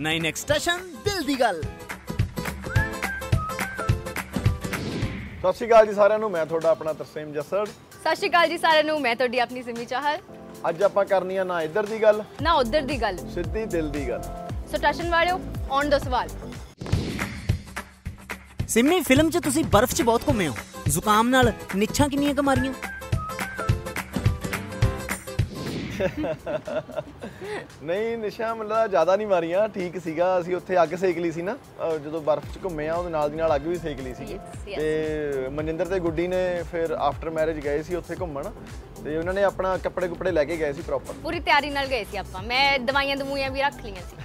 Nine extension ਦਿਲ ਦੀ ਗੱਲ ਸਤਿ ਸ਼੍ਰੀ ਅਕਾਲ ਜੀ ਸਾਰਿਆਂ ਨੂੰ ਮੈਂ ਤੁਹਾਡਾ ਆਪਣਾ ਤਰਸੇਮ ਜੱਸੜ। ਸਤਿ ਸ਼੍ਰੀ ਅਕਾਲ ਜੀ ਸਾਰਿਆਂ ਨੂੰ ਮੈਂ ਤੁਹਾਡੀ ਆਪਣੀ ਸਿਮੀ ਚਾਹਲ। ਅੱਜ ਆਪਾਂ ਕਰਨੀ ਆ ਨਾ ਇੱਧਰ ਦੀ ਗੱਲ ਨਾ ਉਧਰ ਦੀ ਗੱਲ। ਸਿੱਧੀ ਦਿਲ ਦੀ ਗੱਲ। ਸੋ ਟਸ਼ਨ ਵਾਲਿਓ ਔਨ ਦਾ ਸਵਾਲ। ਸਿੰਮੀ ਫਿਲਮ 'ਚ ਤੁਸੀਂ ਬਰਫ਼ 'ਚ ਬਹੁਤ ਘੁੰਮੇ ਹੋ। ਜ਼ੁਕਾਮ ਨਾਲ ਨਿੱਛਾਂ ਕਿੰਨੀਆਂ ਕੁ ਨਹੀਂ ਨਿਸ਼ਾ ਮਤਲਬ ਜ਼ਿਆਦਾ ਨਹੀਂ ਮਾਰੀਆਂ। ਠੀਕ ਸੀਗਾ ਅਸੀਂ ਉੱਥੇ ਅੱਗ ਸੇਕ ਲਈ ਸੀ ਨਾ। ਜਦੋਂ ਬਰਫ਼ 'ਚ ਘੁੰਮੇ ਆ ਉਹਦੇ ਨਾਲ ਦੀ ਨਾਲ ਅੱਗ ਵੀ ਸੇਕ ਲਈ yes. ਤੇ ਮਨਿੰਦਰ ਤੇ ਗੁੱਡੀ ਨੇ ਫਿਰ ਆਫਟਰ ਮੈਰਿਜ ਗਏ ਸੀ ਉੱਥੇ ਘੁੰਮਣ। ਤੇ ਉਹਨਾਂ ਨੇ ਆਪਣਾ ਕੱਪੜੇ ਕੁਪੜੇ ਲੈ ਕੇ ਗਏ ਸੀ ਪ੍ਰੋਪਰ ਪੂਰੀ ਤਿਆਰੀ ਨਾਲ ਗਏ ਸੀ ਆਪਾਂ। ਮੈਂ ਦਵਾਈਆਂ ਦਮੂਈਆਂ ਵੀ ਰੱਖ ਲਈਆਂ ਸੀ।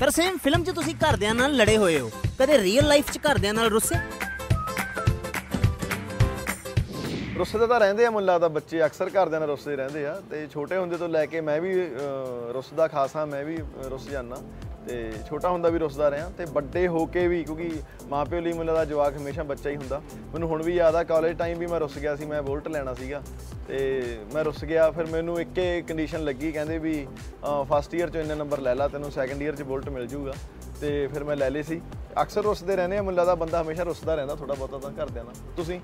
ਪਰ ਸੇਮ ਫਿਲਮ 'ਚ ਤੁਸੀਂ ਘਰਦਿਆਂ ਨਾਲ ਲੜੇ ਹੋਏ ਹੋ। ਕਦੇ ਰੀਅਲ ਲਾਈਫ 'ਚ ਘਰਦਿਆਂ ਨਾਲ ਰੁੱਸੇ? ਰੁੱਸੇ ਤਾਂ ਰਹਿੰਦੇ ਆ ਮੈਨੂੰ ਲੱਗਦਾ ਬੱਚੇ ਅਕਸਰ ਘਰਦਿਆਂ ਨਾਲ ਰੁੱਸੇ ਰਹਿੰਦੇ ਆ। ਤੇ ਛੋਟੇ ਹੁੰਦੇ ਤੋਂ ਲੈ ਕੇ ਮੈਂ ਵੀ ਅਹ, ਰੁੱਸਦਾ ਖਾਸ ਹਾਂ ਮੈਂ ਵੀ ਅਹ, ਰੁੱਸ ਜਾਂਦਾ। ਤੇ ਛੋਟਾ ਹੁੰਦਾ ਵੀ ਰੁੱਸਦਾ ਰਿਹਾ। ਤੇ ਵੱਡੇ ਹੋ ਕੇ ਵੀ ਕਿਉਂਕਿ ਮਾਪਿਓ ਲਈ ਮੈਨੂੰ ਲੱਗਦਾ ਜਵਾਕ ਹਮੇਸ਼ਾ ਬੱਚਾ ਹੀ ਹੁੰਦਾ। ਮੈਨੂੰ ਹੁਣ ਵੀ ਯਾਦ ਆ ਕਾਲਜ ਟਾਈਮ ਵੀ ਮੈਂ ਰੁੱਸ ਗਿਆ ਸੀ ਮੈਂ ਬੁਲਟ ਲੈਣਾ ਸੀਗਾ। ਤੇ ਮੈਂ ਰੁੱਸ ਗਿਆ ਫਿਰ ਮੈਨੂੰ ਇੱਕੇ ਕੰਡੀਸ਼ਨ ਲੱਗੀ ਕਹਿੰਦੇ ਵੀ ਫਸਟ ਈਅਰ ਚ ਇੰਨੇ ਨੰਬਰ ਲੈ ਲਾ ਤੈਨੂੰ ਸੈਕੰਡ ਈਅਰ ਚ ਬੁਲਟ ਮਿਲ ਜਾਊਗਾ ਤੇ ਫਿਰ ਮੈਂ ਲੈ ਲਈ ਸੀ। ਅਕਸਰ ਰੁੱਸਦੇ ਰਹਿੰਦੇ ਆ ਮੈਨੂੰ ਲੱਗਦਾ ਬੰਦਾ ਹਮੇਸ਼ਾ ਰੁੱਸਦਾ ਰਹਿੰਦਾ ਥੋੜਾ ਬਹੁਤਾ ਤਾਂ ਘਰਦਿਆਂ ਨਾਲ। ਤੁਸੀਂ?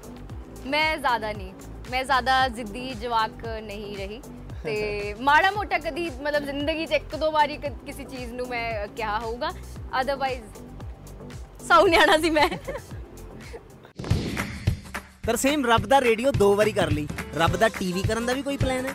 ਮੈਂ ਜ਼ਿਆਦਾ ਨਹੀਂ। ਮੈਂ ਜ਼ਿਆਦਾ ਜ਼ਿੱਦੀ, ਜਵਾਕ ਨਹੀਂ ਰਹੀ। ਤੇ ਮਾੜਾ ਮੋਟਾ ਕਦੀ ਮਤਲਬ ਜ਼ਿੰਦਗੀ 'ਚ ਇੱਕ ਦੋ ਵਾਰੀ ਕ- ਕਿਸੇ ਚੀਜ਼ ਨੂੰ ਮੈਂ ਕਿਹਾ ਹੋਊਗਾ। ਅਦਰਵਾਈਜ਼ ਸੌ ਨਿਆਣਾ ਸੀ ਮੈਂ। ਤਰਸੇਮ ਰੱਬ ਦਾ ਰੇਡੀਓ ਦੋ ਵਾਰੀ ਕਰ ਲਈ। ਰੱਬ ਦਾ ਟੀਵੀ ਕਰਨ ਦਾ ਵੀ ਕੋਈ ਪਲਾਨ ਹੈ?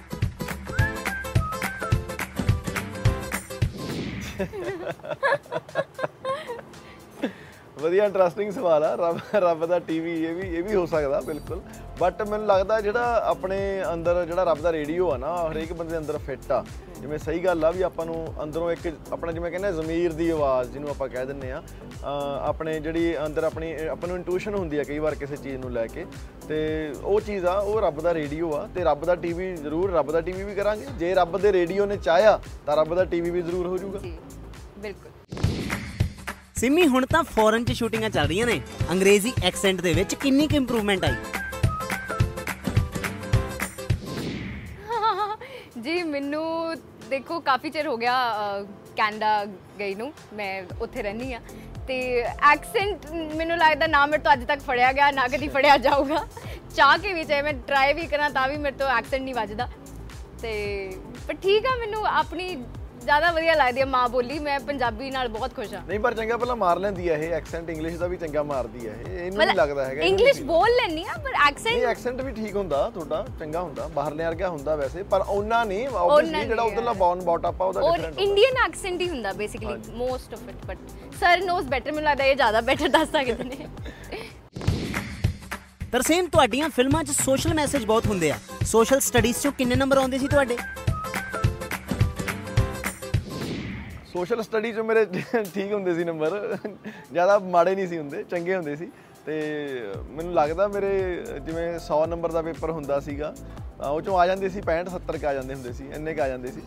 ਵਧੀਆ ਇੰਟਰਸਟਿੰਗ ਸਵਾਲ ਆ। ਰੱਬ ਰੱਬ ਦਾ ਟੀਵੀ ਇਹ ਵੀ ਇਹ ਵੀ ਹੋ ਸਕਦਾ, ਬਿਲਕੁਲ। ਬਟ ਮੈਨੂੰ ਲੱਗਦਾ ਜਿਹੜਾ ਆਪਣੇ ਅੰਦਰ ਜਿਹੜਾ ਰੱਬ ਦਾ ਰੇਡੀਓ ਆ ਨਾ ਹਰੇਕ ਬੰਦੇ ਦੇ ਅੰਦਰ ਫਿੱਟ ਆ। ਜਿਵੇਂ ਸਹੀ ਗੱਲ ਆ ਵੀ ਆਪਾਂ ਨੂੰ ਅੰਦਰੋਂ ਇੱਕ ਆਪਣਾ ਜਿਵੇਂ ਕਹਿੰਦੇ ਆ, ਜ਼ਮੀਰ ਦੀ ਆਵਾਜ਼ ਜਿਹਨੂੰ ਆਪਾਂ ਕਹਿ ਦਿੰਨੇ ਆ। ਆਪਣੇ ਜਿਹੜੀ ਅੰਦਰ ਆਪਣੀ, ਆਪਾਂ ਨੂੰ ਇੰਟੂਇਸ਼ਨ ਹੁੰਦੀ ਆ ਕਈ ਵਾਰ ਕਿਸੇ ਚੀਜ਼ ਨੂੰ ਲੈ ਕੇ। ਤੇ ਉਹ ਚੀਜ਼ ਆ, ਉਹ ਰੱਬ ਦਾ ਰੇਡੀਓ ਆ। ਤੇ ਰੱਬ ਦਾ ਟੀਵੀ ਜ਼ਰੂਰ ਰੱਬ ਦਾ ਟੀਵੀ ਵੀ ਕਰਾਂਗੇ। ਜੇ ਰੱਬ ਦੇ ਰੇਡੀਓ ਨੇ ਚਾਹਿਆ, ਤਾਂ ਰੱਬ ਦਾ ਟੀਵੀ ਵੀ ਜ਼ਰੂਰ ਹੋ ਜਾਊਗਾ। ਜੀ, ਬਿਲਕੁਲ। ਸਿੰਮੀ ਹੁਣ ਤਾਂ ਫੋਰਨ 'ਚ ਸ਼ੂਟਿੰਗਾਂ ਚੱਲ ਰਹੀਆਂ ਨੇ। ਅੰਗਰੇਜ਼ੀ ਐਕਸੈਂਟ ਦੇ ਵਿੱਚ ਕਿੰਨੀ ਕੁ ਇੰਪਰੂਵਮੈਂਟ ਆਈ? ਜੀ ਮੈਨੂੰ ਦੇਖੋ ਕਾਫੀ ਚਿਰ ਹੋ ਗਿਆ ਅ, ਕੈਨੇਡਾ ਗਈ ਨੂੰ। ਮੈਂ ਉੱਥੇ ਰਹਿੰਦੀ ਆ ਤੇ ਐਕਸੈਂਟ ਮੈਨੂੰ ਲੱਗਦਾ ਨਾ ਮੇਰੇ ਤੋਂ ਅੱਜ ਤੱਕ ਫੜਿਆ ਗਿਆ ਨਾ ਕਦੀ ਫੜਿਆ ਜਾਊਗਾ। ਚਾਹ ਕੇ ਵੀ ਚਾਹੇ ਮੈਂ ਟਰਾਈ ਵੀ ਕਰਾਂ ਤਾਂ ਵੀ ਮੇਰੇ ਤੋਂ ਐਕਸੈਂਟ ਨਹੀਂ ਵੱਜਦਾ। ਤੇ ਪਰ ਠੀਕ ਆ ਮੈਨੂੰ ਆਪਣੀ ਜ਼ਿਆਦਾ ਵਧੀਆ ਲੱਗਦੀ ਹੈ ਮਾਂ ਬੋਲੀ ਮੈਂ ਪੰਜਾਬੀ ਨਾਲ ਬਹੁਤ ਖੁਸ਼ ਹਾਂ। ਨਹੀਂ ਪਰ ਚੰਗਾ ਪਹਿਲਾਂ ਮਾਰ ਲੈਂਦੀ ਆ ਇਹ ਐਕਸੈਂਟ ਇੰਗਲਿਸ਼ ਦਾ ਵੀ ਚੰਗਾ ਮਾਰਦੀ ਆ ਇਹ। ਇਹਨੂੰ ਨਹੀਂ ਲੱਗਦਾ ਹੈਗਾ ਇੰਗਲਿਸ਼ ਬੋਲ ਲੈਣੀ ਆ ਪਰ ਨਹੀਂ ਐਕਸੈਂਟ ਐਕਸੈਂਟ ਵੀ ਠੀਕ ਹੁੰਦਾ ਤੁਹਾਡਾ ਚੰਗਾ ਹੁੰਦਾ ਬਾਹਰਲੇ ਵਰਗਾ ਹੁੰਦਾ ਵੈਸੇ ਪਰ ਉਹਨਾਂ ਨਹੀਂ ਆਬਵੀਅਸਲੀ ਜਿਹੜਾ ਉਧਰਲਾ ਹੈ। ਬੌਨ ਬਾਟ ਆਪਾਂ ਉਹਦਾ ਔਰ ਡਿਫਰੈਂਟ ਇੰਡੀਅਨ ਐਕਸੈਂਟ ਹੀ ਹੁੰਦਾ basically most of it but sir knows better ਮੈਨੂੰ ਲੱਗਦਾ ਇਹ ਜ਼ਿਆਦਾ ਬੈਟਰ ਦੱਸ ਸਕਦੇ ਨੇ। ਤਰਸੇਮ ਤੁਹਾਡੀਆਂ ਫਿਲਮਾਂ 'ਚ ਸੋਸ਼ਲ ਮੈਸੇਜ ਬਹੁਤ ਹੁੰਦੇ ਆ। ਸੋਸ਼ਲ ਸਟੱਡੀਜ਼ 'ਚੋਂ ਕਿੰਨੇ ਨੰਬਰ ਆਉਂਦੇ ਸੀ ਤੁਹਾਡੇ? ਸੋਸ਼ਲ ਸਟੱਡੀ ਚ ਮੇਰੇ ਠੀਕ ਹੁੰਦੇ ਸੀ ਨੰਬਰ ਜ਼ਿਆਦਾ ਮਾੜੇ ਨਹੀਂ ਸੀ ਹੁੰਦੇ ਚੰਗੇ ਹੁੰਦੇ ਸੀ। ਤੇ ਮੈਨੂੰ ਲੱਗਦਾ ਮੇਰੇ ਜਿਵੇਂ 100 ਨੰਬਰ ਦਾ ਪੇਪਰ ਹੁੰਦਾ ਸੀਗਾ ਤਾਂ ਉਹ ਚੋਂ ਆ ਜਾਂਦੇ ਸੀ 65 70 ਕ ਆ ਜਾਂਦੇ ਹੁੰਦੇ ਸੀ ਇੰਨੇ ਕ ਆ ਜਾਂਦੇ ਸੀ।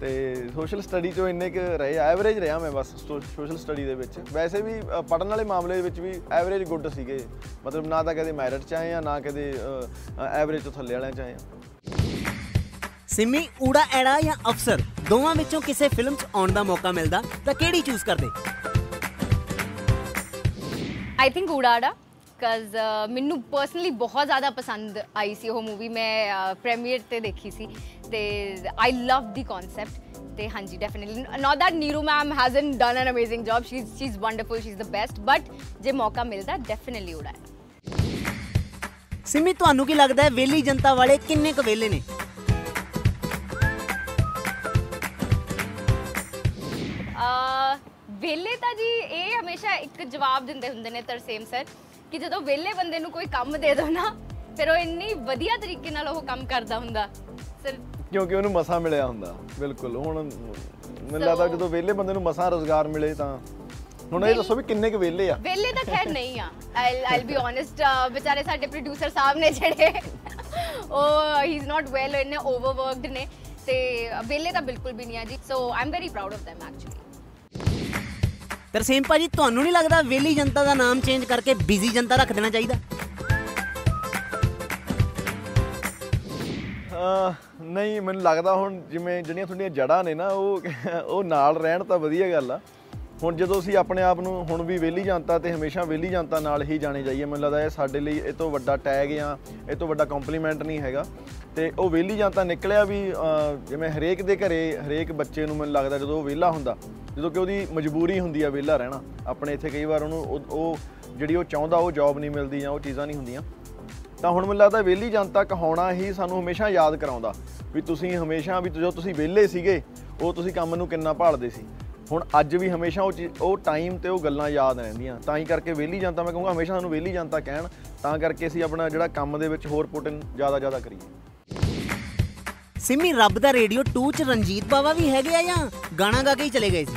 ਤੇ ਸੋਸ਼ਲ ਸਟੱਡੀ ਚੋਂ ਇੰਨੇ ਕ ਰਹੇ ਐਵਰੇਜ ਰਿਹਾ ਮੈਂ ਬਸ ਸੋਸ਼ਲ ਸਟੱਡੀ ਦੇ ਵਿੱਚ। ਵੈਸੇ ਵੀ ਅ, ਪੜ੍ਹਨ ਵਾਲੇ ਮਾਮਲੇ ਦੇ ਵਿੱਚ ਵੀ ਐਵਰੇਜ ਗੁੱਡ ਸੀਗੇ। ਮਤਲਬ ਨਾ ਤਾਂ ਕਦੇ ਮੈਰਿਟ ਚ ਆਏ ਆ ਨਾ ਕਦੇ ਐਵਰੇਜ ਤੋਂ ਥੱਲੇ ਵਾਲਿਆਂ ਚ ਆਏ ਆ। ਸਿੰਮੀ ਊੜਾ ਐੜਾ ਜਾਂ ਅਫਸਰ? ਦੋਵਾਂ ਵਿੱਚੋਂ ਕਿਸੇ ਫਿਲਮ 'ਚ ਆਉਣ ਦਾ ਮੌਕਾ ਮਿਲਦਾ ਤਾਂ ਕਿਹੜੀ ਚੂਜ਼ ਕਰਦੇ? ਆਈ ਥਿੰਕ ਊੜਾੜਾ ਕਜ਼ ਮੈਨੂੰ ਪਰਸਨਲੀ ਬਹੁਤ ਜ਼ਿਆਦਾ ਪਸੰਦ ਆਈ ਸੀ ਉਹ ਮੂਵੀ ਮੈਂ ਪ੍ਰੀਮੀਅਰ ਤੇ ਦੇਖੀ ਸੀ ਤੇ ਆਈ ਲਵ ਦੀ ਕਨਸੈਪਟ ਤੇ ਹਾਂਜੀ definitely not that Neeru ma'am has done an amazing job she she is wonderful she is the best but ਜੇ ਮੌਕਾ ਮਿਲਦਾ ਡੈਫੀਨਿਟਲੀ ਊੜਾੜਾ ਸਿੰਮੀ ਤੁਹਾਨੂੰ ਕੀ ਲੱਗਦਾ ਹੈ ਵੇਲੀ ਜਨਤਾ ਵਾਲੇ ਕਿੰਨੇ ਕੁ ਵੇਲੇ ਨੇ? ਵਿਹਲੇ ਤਾਂ ਜੀ ਇਹ ਹਮੇਸ਼ਾ ਇੱਕ ਜਵਾਬ ਦਿੰਦੇ ਹੁੰਦੇ ਨੇ ਤਰਸੇਮ ਸਰ ਕਿ ਜਦੋਂ ਵਿਹਲੇ ਬੰਦੇ ਨੂੰ ਕੋਈ ਕੰਮ ਦੇ ਦੋ ਨਾ ਫਿਰ ਉਹ ਇੰਨੀ ਵਧੀਆ ਤਰੀਕੇ ਨਾਲ ਉਹ ਕੰਮ ਕਰਦਾ ਹੁੰਦਾ। ਸਰ ਕਿਉਂਕਿ ਉਹਨੂੰ ਮਸਾ ਮਿਲਿਆ ਹੁੰਦਾ ਬਿਲਕੁਲ। ਹੁਣ ਮੈਨੂੰ ਲੱਗਦਾ ਜਦੋਂ ਵਿਹਲੇ ਬੰਦੇ ਨੂੰ ਮਸਾ ਰੋਜ਼ਗਾਰ ਮਿਲੇ ਤਾਂ ਹੁਣ ਇਹ ਦੱਸੋ ਵੀ ਕਿੰਨੇ ਕੁ ਵਿਹਲੇ ਆ? ਵਿਹਲੇ ਤਾਂ ਖੈਰ ਨਹੀਂ ਆ। ਆਈ ਆਈਲ ਬੀ ਓਨੈਸਟ ਵਿਚਾਰੇ ਸਾਡੇ ਪ੍ਰੋਡਿਊਸਰ ਸਾਹਿਬ ਨੇ ਜਿਹੜੇ ਉਹ ਹੀ ਇਜ਼ ਨਾਟ ਵੈਲ ਇਹਨੇ ਓਵਰਵਰਕਡ ਨੇ ਤੇ ਵਿਹਲੇ ਤਾਂ ਬਿਲਕੁਲ ਵੀ ਨਹੀਂ ਆ ਜੀ। So I am very proud of them actually Tarsem ਭਾਜੀ ਤੁਹਾਨੂੰ ਨਹੀਂ ਲੱਗਦਾ ਵੇਲੀ ਜਨਤਾ ਦਾ ਨਾਮ ਚੇਂਜ ਕਰਕੇ ਬਿਜ਼ੀ ਜਨਤਾ ਰੱਖ ਦੇਣਾ ਚਾਹੀਦਾ? ਨਹੀਂ ਮੈਨੂੰ ਲੱਗਦਾ ਹੁਣ ਜਿਵੇਂ ਜਿਹੜੀਆਂ ਤੁਹਾਡੀਆਂ ਜੜ੍ਹਾਂ ਨੇ ਨਾ ਉਹ ਉਹ ਨਾਲ ਰਹਿਣ ਤਾਂ ਵਧੀਆ ਗੱਲ ਆ। ਹੁਣ ਜਦੋਂ ਅਸੀਂ ਆਪਣੇ ਆਪ ਨੂੰ ਹੁਣ ਵੀ ਵਿਹਲੀ ਜਨਤਾ ਤੇ ਹਮੇਸ਼ਾ ਵਿਹਲੀ ਜਨਤਾ ਨਾਲ ਹੀ ਜਾਣੇ ਜਾਈਏ ਮੈਨੂੰ ਲੱਗਦਾ ਇਹ ਸਾਡੇ ਲਈ ਇਹ ਤੋਂ ਵੱਡਾ ਟੈਗ ਜਾਂ ਇਹ ਤੋਂ ਵੱਡਾ ਕੰਪਲੀਮੈਂਟ ਨਹੀਂ ਹੈਗਾ। ਤੇ ਉਹ ਵਿਹਲੀ ਜਨਤਾ ਨਿਕਲਿਆ ਵੀ ਅਹ, ਜਿਵੇਂ ਹਰੇਕ ਦੇ ਘਰੇ ਹਰੇਕ ਬੱਚੇ ਨੂੰ ਮੈਨੂੰ ਲੱਗਦਾ ਜਦੋਂ ਉਹ ਵਿਹਲਾ ਹੁੰਦਾ ਜਦੋਂ ਕਿ ਉਹਦੀ ਮਜਬੂਰੀ ਹੁੰਦੀ ਆ ਵਿਹਲਾ ਰਹਿਣਾ, ਆਪਣੇ ਇੱਥੇ ਕਈ ਵਾਰ ਉਹਨੂੰ ਉਹ- ਉਹ ਜਿਹੜੀ ਉਹ ਚਾਹੁੰਦਾ ਉਹ ਜੌਬ ਨਹੀਂ ਮਿਲਦੀ ਜਾਂ ਉਹ ਚੀਜ਼ਾਂ ਨਹੀਂ ਹੁੰਦੀਆਂ। ਤਾਂ ਹੁਣ ਮੈਨੂੰ ਲੱਗਦਾ ਵਿਹਲੀ ਜਨਤਾ ਕਹਾਉਣਾ ਹੀ ਸਾਨੂੰ ਹਮੇਸ਼ਾ ਯਾਦ ਕਰਾਉਂਦਾ ਵੀ ਤੁਸੀਂ ਹਮੇਸ਼ਾ ਵੀ ਜਦੋਂ ਤੁਸੀਂ ਵਿਹਲੇ ਸੀਗੇ, ਉਹ ਤੁਸੀਂ ਕੰਮ ਨੂੰ ਕਿੰਨਾ ਭਾਲਦੇ ਸੀ। ਹੁਣ ਅੱਜ ਵੀ ਹਮੇਸ਼ਾ ਉਹ ਚੀਜ਼- ਉਹ ਟਾਈਮ ਤੇ ਉਹ ਗੱਲਾਂ ਯਾਦ ਰਹਿੰਦੀਆਂ। ਤਾਂ ਹੀ ਕਰਕੇ ਵਿਹਲੀ ਜਨਤਾ, ਮੈਂ ਕਹੂੰਗਾ ਹਮੇਸ਼ਾ ਸਾਨੂੰ ਵਿਹਲੀ ਜਨਤਾ ਕਹਿਣ, ਤਾਂ ਕਰਕੇ ਅਸੀਂ ਆਪਣਾ ਜਿਹੜਾ ਕੰਮ ਦੇ ਵਿੱਚ ਹੋਰ ਪੁੱਟ ਜ਼ਿਆਦਾ ਜ਼ਿਆਦਾ ਕਰੀਏ। ਸਿੰਮੀ ਰੱਬ ਦਾ ਰੇਡੀਓ 2 ਚ ਰਣਜੀਤ ਬਾਵਾ ਵੀ ਹੈਗੇ ਆ ਜਾਂ ਗਾਣਾ ਗਾ ਕੇ ਹੀ ਚਲੇ ਗਏ ਸੀ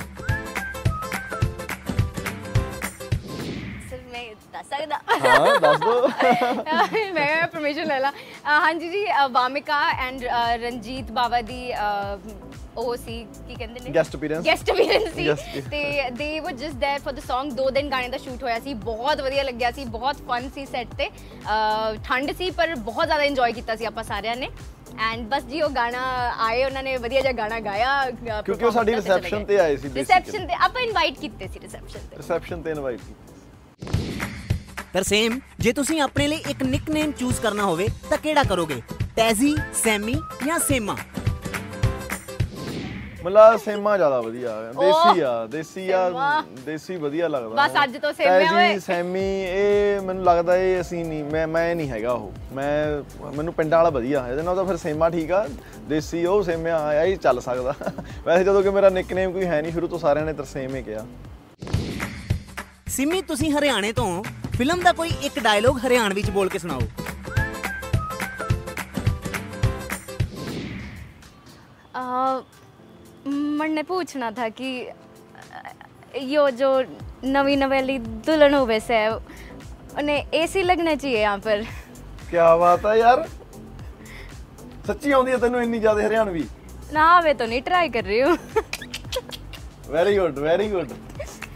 ਸਕਦਾ ਹਾਂ ਦੱਸ ਦੋ ਮੈਂ ਪਰਮਿਸ਼ਨ ਲੈ ਲਾ ਹਾਂਜੀ ਜੀ ਵਾਮਿਕਾ ਐਂਡ ਰਣਜੀਤ ਬਾਵਾ ਦੀ ਉਹ ਸੀ ਕੀ ਕਹਿੰਦੇ ਨੇ ਗੈਸਟ ਅਪੀਅਰੈਂਸ ਗੈਸਟ ਅਪੀਅਰੈਂਸ ਸੀ ਤੇ they were just there for the Song ਦੋ ਦਿਨ ਗਾਣੇ ਦਾ ਸ਼ੂਟ ਹੋਇਆ ਸੀ ਬਹੁਤ ਵਧੀਆ ਲੱਗਿਆ ਸੀ ਬਹੁਤ ਫਨ ਸੀ ਸੈੱਟ ਤੇ ਠੰਡ ਸੀ ਪਰ ਬਹੁਤ ਜ਼ਿਆਦਾ ਇੰਜੋਏ ਕੀਤਾ ਸੀ ਆਪਾਂ ਸਾਰਿਆਂ ਨੇ ਐਂਡ ਬਸ ਜੀ ਉਹ ਗਾਣਾ ਆਏ ਉਹਨਾਂ ਨੇ ਵਧੀਆ ਜਿਹਾ ਗਾਣਾ ਗਾਇਆ ਕਿਉਂਕਿ ਉਹ ਸਾਡੀ ਗਏ। ਤੇ ਆਏ ਸੀ reception ਤੇ ਆਪਾਂ ਇਨਵਾਈਟ ਕੀਤੇ ਸੀ ਰਿਸੈਪਸ਼ਨ ਤੇ ਰਿਸੈਪਸ਼ਨ ਤੇ ਇਨਵਾਈਟ ਕੀਤਾ ਤਰਸੇਮ ਜੇ ਤੁਸੀਂ ਆਪਣੇ ਲਈ ਇੱਕ ਨਿਕਨੇਮ ਚੂਜ਼ ਕਰਨਾ ਹੋਵੇ ਤਾਂ ਕਿਹੜਾ ਕਰੋਗੇ ਟੈਜ਼ੀ ਸੈਮੀ ਜਾਂ ਸੇਮਾ ਮਤਲਬ ਸੇਮਾ ਜ਼ਿਆਦਾ ਵਧੀਆ ਆ। ਦੇਸੀ ਆ ਦੇਸੀ ਆ ਸੇਮਾ। ਦੇਸੀ ਵਧੀਆ ਲੱਗਦਾ ਬਸ ਅੱਜ ਤੋਂ ਸੇਮਿਆਂ ਟੈਜੀ, ਓਏ। ਸੈਮੀ ਇਹ ਮੈਨੂੰ ਲੱਗਦਾ ਇਹ ਅਸੀਂ ਨਹੀਂ ਮੈਂ ਮੈਂ ਨਹੀਂ ਹੈਗਾ ਉਹ ਮੈਂ ਮੈਨੂੰ ਪਿੰਡਾਂ ਵਾਲਾ ਵਧੀਆ ਇਹਦੇ ਨਾਲ ਤਾਂ ਫਿਰ ਸੇਮਾ ਠੀਕ ਆ ਦੇਸੀ ਉਹ ਸੇਮਿਆ ਆਇਆ ਹੀ ਚੱਲ ਸਕਦਾ ਵੈਸੇ ਜਦੋਂ ਕਿ ਮੇਰਾ ਨਿਕਨੇਮ ਕੋਈ ਹੈ ਨਹੀਂ ਸ਼ੁਰੂ ਤੋਂ ਸਾਰਿਆਂ ਨੇ ਤਰਸੇਮ ਹੀ ਕਿਹਾ ਸਿੰਮੀ ਤੁਸੀਂ ਹਰਿਆਣੇ ਤੋਂ। ਫਿਲਮ ਦਾ ਕੋਈ ਇੱਕ ਡਾਇਲੋਗ ਹਰਿਆਣਵੀ ਚ ਬੋਲ ਕੇ ਸੁਣਾਓ मन ने पूछना था कि यो जो नवी नवेली दुल्हन हो वैसे है उन्हें एसी लगना चाहिए यहाँ पर ਕੀ ਬਾਤ ਆ ਯਾਰ ਸੱਚੀ ਆਉਂਦੀ ਹੈ ਤੈਨੂੰ ਇੰਨੀ ਜ਼ਿਆਦਾ ਹਰਿਆਣਵੀ ना वे तो नहीं ट्राई कर रही हूँ ਵੈਰੀ ਗੁੱਡ ਵੈਰੀ ਗੁੱਡ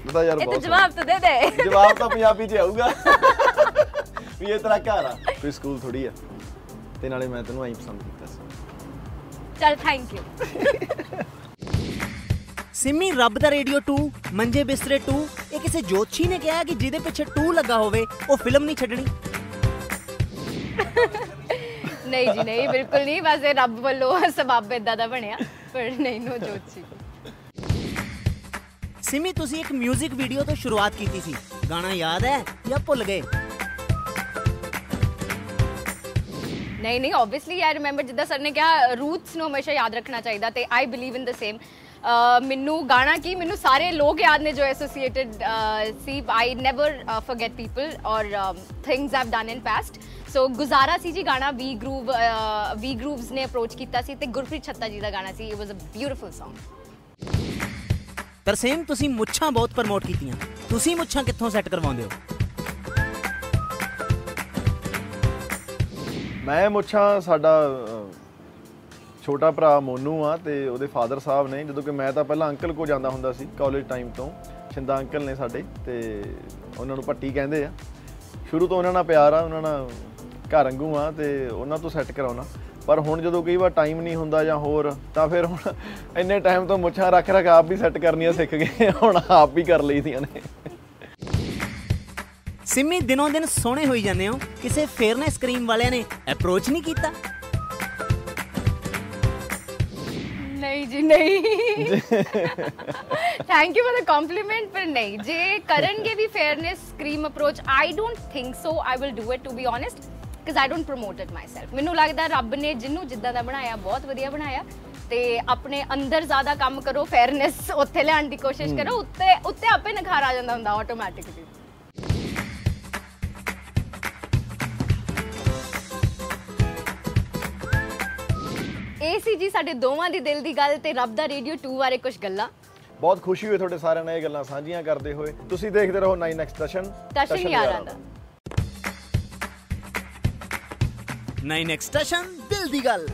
ਬਤਾ ਯਾਰ ये तो ਬਹੁਤ जवाब तो दे दे ਜਵਾਬ ਤਾਂ ਪੰਜਾਬੀ 'ਚ ਆਊਗਾ ਵੀ ਇਹ ਤੇਰਾ ਘਰ ਆ ਕੋਈ ਸਕੂਲ ਥੋੜੀ ਆ ਤੇ ਨਾਲੇ ਮੈਂ ਤੈਨੂੰ ਐਂ ਪਸੰਦ ਕੀਤਾ ਸੀ चल थैंक यू ਸਿੰਮੀ ਰੱਬ ਦਾ ਰੇਡੀਓ 2 ਮੰਜੇ ਬਿਸਤਰੇ 2 ਇਹ ਕਿਸੇ ਜੋਤਸ਼ੀ ਨੇ ਕਿਹਾ ਕਿ ਜਿਹਦੇ ਪਿੱਛੇ 2 ਲੱਗਾ ਹੋਵੇ ਉਹ ਫਿਲਮ ਨਹੀਂ ਛੱਡਣੀ। ਨਹੀਂ ਜੀ ਨਹੀਂ ਬਿਲਕੁਲ ਨਹੀਂ। ਬਸ ਇਹ ਰੱਬ ਵੱਲੋਂ ਸਬਬ ਇਦਾਂ ਦਾ ਬਣਿਆ ਪਰ ਨਹੀਂ ਨੋ ਜੋਤਸ਼ੀ। ਸਿਮੀ ਤੁਸੀਂ ਇੱਕ 뮤직 ਵੀਡੀਓ ਤੋਂ ਸ਼ੁਰੂਆਤ ਕੀਤੀ ਸੀ। ਗਾਣਾ ਯਾਦ ਹੈ ਜਾਂ ਭੁੱਲ ਗਏ? ਨਹੀਂ ਨਹੀਂ ਆਬਵੀਅਸਲੀ ਆਈ ਰਿਮੈਂਬਰ ਜਿੱਦਾਂ ਸਰ ਨੇ ਕਿਹਾ ਰੂਟਸ ਨੂੰ ਹਮੇਸ਼ਾ ਯਾਦ ਰੱਖਣਾ ਚਾਹੀਦਾ ਤੇ I believe in the same ਮੈਨੂੰ ਗਾਣਾ ਕੀ ਮੈਨੂੰ ਸਾਰੇ ਲੋਕ ਯਾਦ ਨੇ ਜੋ associated C. I never forget people or things I've done in past so ਗੁਜ਼ਾਰਾ ਸੀ ਜੀ ਗਾਣਾ ਵੀ ਗਰੂਵ ਵੀ ਗਰੂਵਸ ਨੇ ਅਪਰੋਚ ਕੀਤਾ ਸੀ ਤੇ ਗੁਰਪ੍ਰੀਤ ਛੱਤਾ ਜੀ ਦਾ ਗਾਣਾ ਸੀ। It was a beautiful Song. Tarsem ਤੁਸੀਂ ਮੁੱਛਾਂ ਬਹੁਤ ਪ੍ਰਮੋਟ ਕੀਤੀਆਂ। ਤੁਸੀਂ ਮੁੱਛਾਂ ਕਿੱਥੋਂ ਸੈੱਟ ਕਰਵਾਉਂਦੇ ਹੋ? ਮੈਂ ਮੁੱਛਾਂ ਸਾਡਾ ਛੋਟਾ ਭਰਾ ਮੋਨੂ ਆ ਤੇ ਉਹਦੇ ਫਾਦਰ ਸਾਹਿਬ ਨੇ, ਜਦੋਂ ਕਿ ਮੈਂ ਤਾਂ ਪਹਿਲਾਂ ਅੰਕਲ ਕੋ ਜਾਂਦਾ ਹੁੰਦਾ ਸੀ ਕਾਲਜ ਟਾਈਮ ਤੋਂ ਛਿੰਦਾ ਅੰਕਲ ਨੇ ਸਾਡੇ ਤੇ ਉਹਨਾਂ ਨੂੰ ਪੱਟੀ ਕਹਿੰਦੇ ਆ। ਸ਼ੁਰੂ ਤੋਂ ਉਹਨਾਂ ਨਾਲ ਪਿਆਰ ਆ, ਉਹਨਾਂ ਨਾਲ ਘਰ ਵਾਂਗੂ ਆ ਤੇ ਉਹਨਾਂ ਤੋਂ ਸੈੱਟ ਕਰਾਉਣਾ। ਪਰ ਹੁਣ ਜਦੋਂ ਕਈ ਵਾਰ ਟਾਈਮ ਨਹੀਂ ਹੁੰਦਾ ਜਾਂ ਹੋਰ, ਤਾਂ ਫਿਰ ਹੁਣ ਇੰਨੇ ਟਾਈਮ ਤੋਂ ਮੁੱਛਾਂ ਰੱਖ ਰੱਖ ਆਪ ਵੀ ਸੈੱਟ ਕਰਨੀਆਂ ਸਿੱਖ ਗਏ, ਹੁਣ ਆਪ ਵੀ ਕਰ ਲਈਦੀਆਂ ਨੇ। ਸਿੰਮੀ ਦਿਨੋਂ ਦਿਨ ਸੋਹਣੇ ਹੋਈ ਜਾਂਦੇ ਹੋ, ਕਿਸੇ ਫੇਅਰਨੈਸ ਕਰੀਮ ਵਾਲਿਆਂ ਨੇ ਅਪਰੋਚ ਨਹੀਂ ਕੀਤਾ? ਜੀ ਨਹੀਂ। Thank you for the compliment ਪਰ ਨਹੀਂ ਜੇ ਕਰਨਗੇ ਵੀ fairness cream approach I don't think so I will do it to be honest because I don't promote it myself ਮੈਨੂੰ ਲੱਗਦਾ ਰੱਬ ਨੇ ਜਿਹਨੂੰ ਜਿੱਦਾਂ ਦਾ ਬਣਾਇਆ ਬਹੁਤ ਵਧੀਆ ਬਣਾਇਆ ਤੇ ਆਪਣੇ ਅੰਦਰ ਜ਼ਿਆਦਾ ਕੰਮ ਕਰੋ ਫੇਅਰਨੈਸ ਉੱਥੇ ਲਿਆਉਣ ਦੀ ਕੋਸ਼ਿਸ਼ ਕਰੋ ਉੱਤੇ ਉੱਤੇ ਆਪੇ ਨਖਾਰ ਆ ਜਾਂਦਾ ਹੁੰਦਾ ਆਟੋਮੈਟਿਕਲੀ ਇਹ ਸੀ ਜੀ ਸਾਡੇ ਦੋਵਾਂ ਦੀ ਦਿਲ ਦੀ ਗੱਲ ਤੇ ਰੱਬ ਦਾ ਰੇਡੀਓ 2 ਬਾਰੇ ਕੁਝ ਗੱਲਾਂ। ਬਹੁਤ ਖੁਸ਼ੀ ਹੋਈ ਤੁਹਾਡੇ ਸਾਰਿਆਂ ਨਾਲ ਇਹ ਗੱਲਾਂ ਸਾਂਝੀਆਂ ਕਰਦੇ ਹੋਏ। ਤੁਸੀਂ ਦੇਖਦੇ ਰਹੋ 9x ਦਸ਼ਨ ਦਰਸ਼ਨ ਯਾਰਾਂ ਦਾ। 9 ਐਕਸਟੈਸ਼ਨ ਦਿਲ ਦੀ ਗੱਲ।